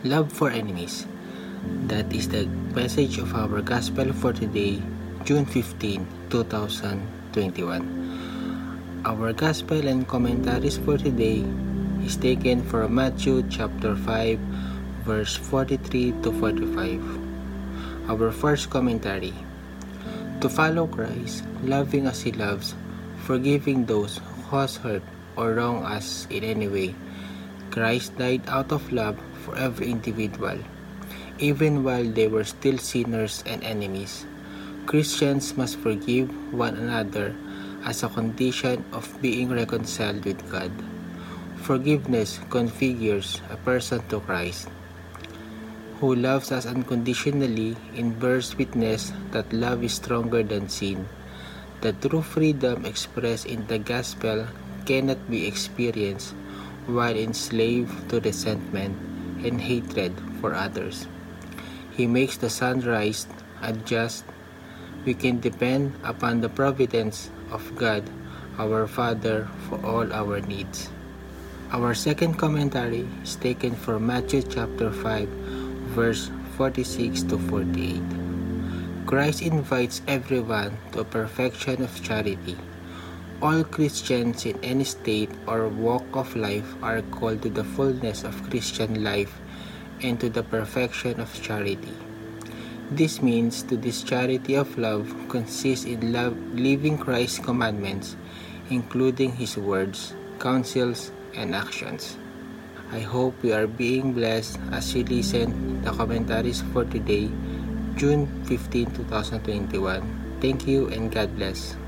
Love for enemies. That is the message of our gospel for today, June 15, 2021. Our gospel and commentaries for today is taken from Matthew chapter 5, verse 43 to 45. Our first commentary To follow Christ, loving as He loves, forgiving those who has hurt or wrong us in any way. Christ died out of love for every individual, even while they were still sinners and enemies. Christians must forgive one another as a condition of being reconciled with God. Forgiveness configures a person to Christ, who loves us unconditionally and bears witness that love is stronger than sin. The true freedom expressed in the gospel cannot be experienced while enslaved to resentment and hatred for others. He makes the sun rise, and just. We can depend upon the providence of God, our Father, for all our needs. Our second commentary is taken from Matthew chapter 5, verse 46 to 48. Christ invites everyone to perfection of charity. All Christians in any state or walk of life are called to the fullness of Christian life and to the perfection of charity. This means to this charity of love consists in love, living Christ's commandments, including His words, counsels, and actions. I hope we are being blessed as you listen the commentaries for today, June 15, 2021. Thank you and God bless.